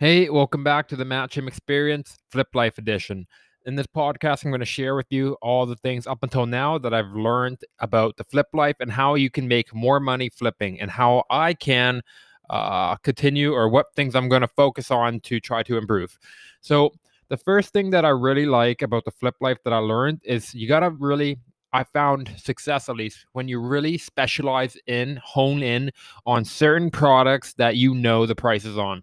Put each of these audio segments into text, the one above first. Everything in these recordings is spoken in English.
Hey, welcome back to the Matchim Experience Flip Life Edition. In this podcast, I'm going to share with you all the things up until now that I've learned about the flip life and how you can make more money flipping and how I can uh, continue or what things I'm going to focus on to try to improve. So, the first thing that I really like about the flip life that I learned is you got to really I found success at least when you really specialize in, hone in on certain products that you know the prices on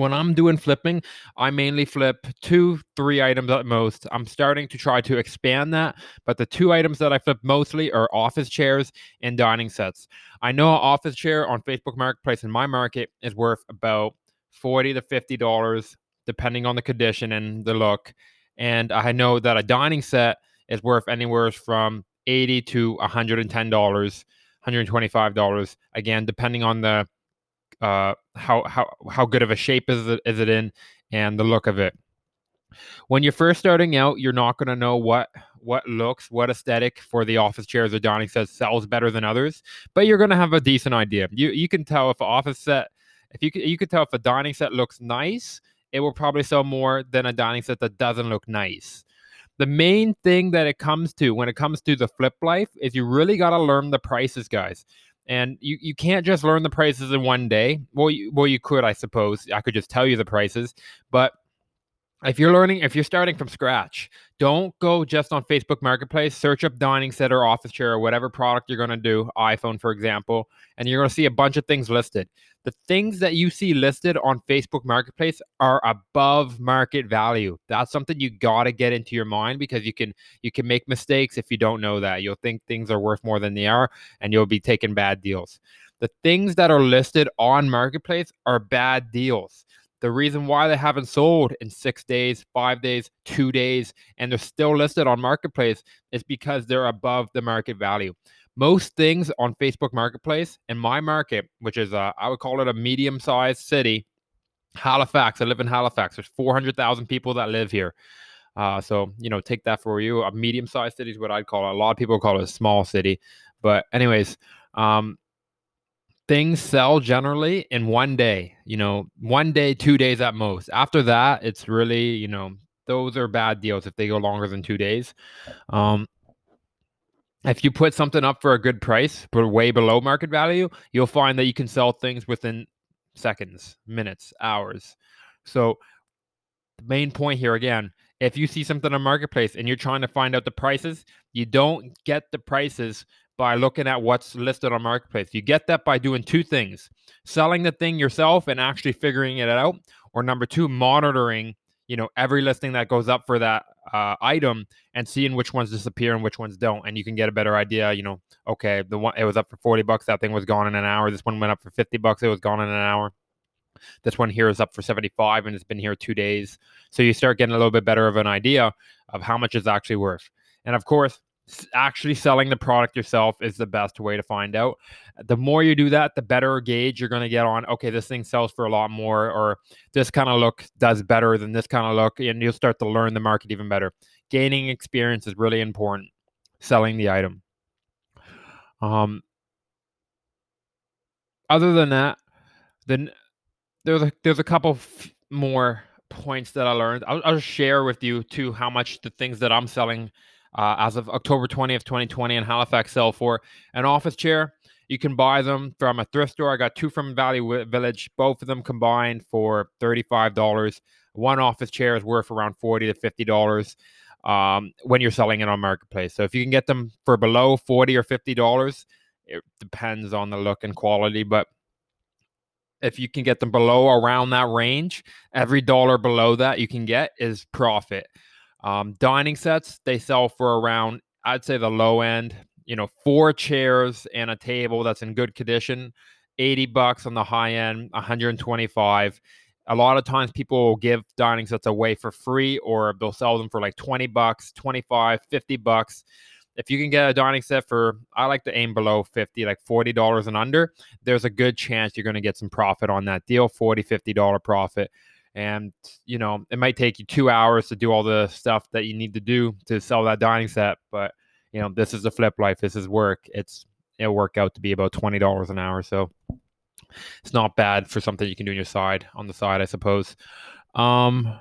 when I'm doing flipping, I mainly flip two, three items at most. I'm starting to try to expand that, but the two items that I flip mostly are office chairs and dining sets. I know an office chair on Facebook Marketplace in my market is worth about 40 to 50 dollars depending on the condition and the look. And I know that a dining set is worth anywhere from 80 to 110 dollars, 125 dollars again depending on the uh, how how how good of a shape is it is it in and the look of it. When you're first starting out, you're not going to know what what looks, what aesthetic for the office chairs or dining sets sells better than others, but you're going to have a decent idea. You you can tell if an office set, if you you can tell if a dining set looks nice, it will probably sell more than a dining set that doesn't look nice. The main thing that it comes to when it comes to the flip life is you really got to learn the prices, guys and you, you can't just learn the prices in one day. Well, you, well, you could, I suppose. I could just tell you the prices, but if you're learning, if you're starting from scratch, don't go just on Facebook Marketplace. Search up dining set or office chair or whatever product you're going to do, iPhone, for example, and you're going to see a bunch of things listed. The things that you see listed on Facebook Marketplace are above market value. That's something you got to get into your mind because you can you can make mistakes if you don't know that. You'll think things are worth more than they are, and you'll be taking bad deals. The things that are listed on Marketplace are bad deals. The reason why they haven't sold in six days, five days, two days, and they're still listed on Marketplace is because they're above the market value. Most things on Facebook Marketplace in my market, which is a, I would call it a medium sized city, Halifax. I live in Halifax. There's 400,000 people that live here. Uh, so, you know, take that for you. A medium sized city is what I'd call it. A lot of people call it a small city. But, anyways, um, things sell generally in one day, you know, one day, two days at most. After that, it's really, you know, those are bad deals if they go longer than two days. Um, if you put something up for a good price, but way below market value, you'll find that you can sell things within seconds, minutes, hours. So, the main point here again if you see something on marketplace and you're trying to find out the prices, you don't get the prices by looking at what's listed on marketplace. You get that by doing two things: selling the thing yourself and actually figuring it out, or number two, monitoring you know every listing that goes up for that uh, item and seeing which ones disappear and which ones don't. And you can get a better idea you know okay the one it was up for 40 bucks that thing was gone in an hour. This one went up for 50 bucks it was gone in an hour. This one here is up for 75 and it's been here two days. So you start getting a little bit better of an idea of how much it's actually worth. And of course actually selling the product yourself is the best way to find out. The more you do that, the better gauge you're going to get on, okay, this thing sells for a lot more, or this kind of look does better than this kind of look. And you'll start to learn the market even better. Gaining experience is really important, selling the item. Um, other than that, then there's a, there's a couple f- more points that I learned. I'll, I'll share with you too how much the things that I'm selling uh, as of October 20th, 2020 in Halifax sell for an office chair. You can buy them from a thrift store. I got two from Value Village, both of them combined for $35. One office chair is worth around 40 to $50 um, when you're selling it on Marketplace. So if you can get them for below 40 or $50, it depends on the look and quality, but if you can get them below around that range, every dollar below that you can get is profit. Um, dining sets, they sell for around, I'd say the low end, you know, four chairs and a table that's in good condition, 80 bucks on the high end, 125. A lot of times people will give dining sets away for free or they'll sell them for like 20 bucks, 25, 50 bucks. If you can get a dining set for, I like to aim below 50, like $40 and under, there's a good chance you're going to get some profit on that deal, 40, $50 profit and you know it might take you two hours to do all the stuff that you need to do to sell that dining set but you know this is a flip life this is work it's it'll work out to be about $20 an hour so it's not bad for something you can do on your side on the side, I suppose. Um,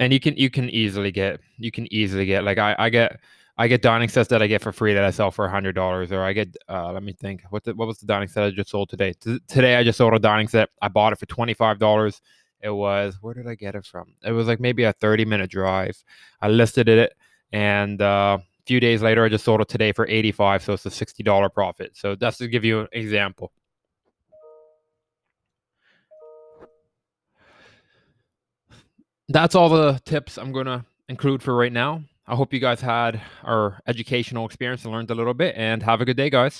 and you can you can easily get you can easily get like I I get I get dining sets that I get for free that I sell for hundred dollars, or I get uh, let me think what the, what was the dining set I just sold today? T- today I just sold a dining set. I bought it for twenty five dollars. It was where did I get it from? It was like maybe a thirty minute drive. I listed it, and uh, a few days later I just sold it today for eighty five. So it's a sixty dollar profit. So that's to give you an example. That's all the tips I'm gonna include for right now. I hope you guys had our educational experience and learned a little bit and have a good day, guys.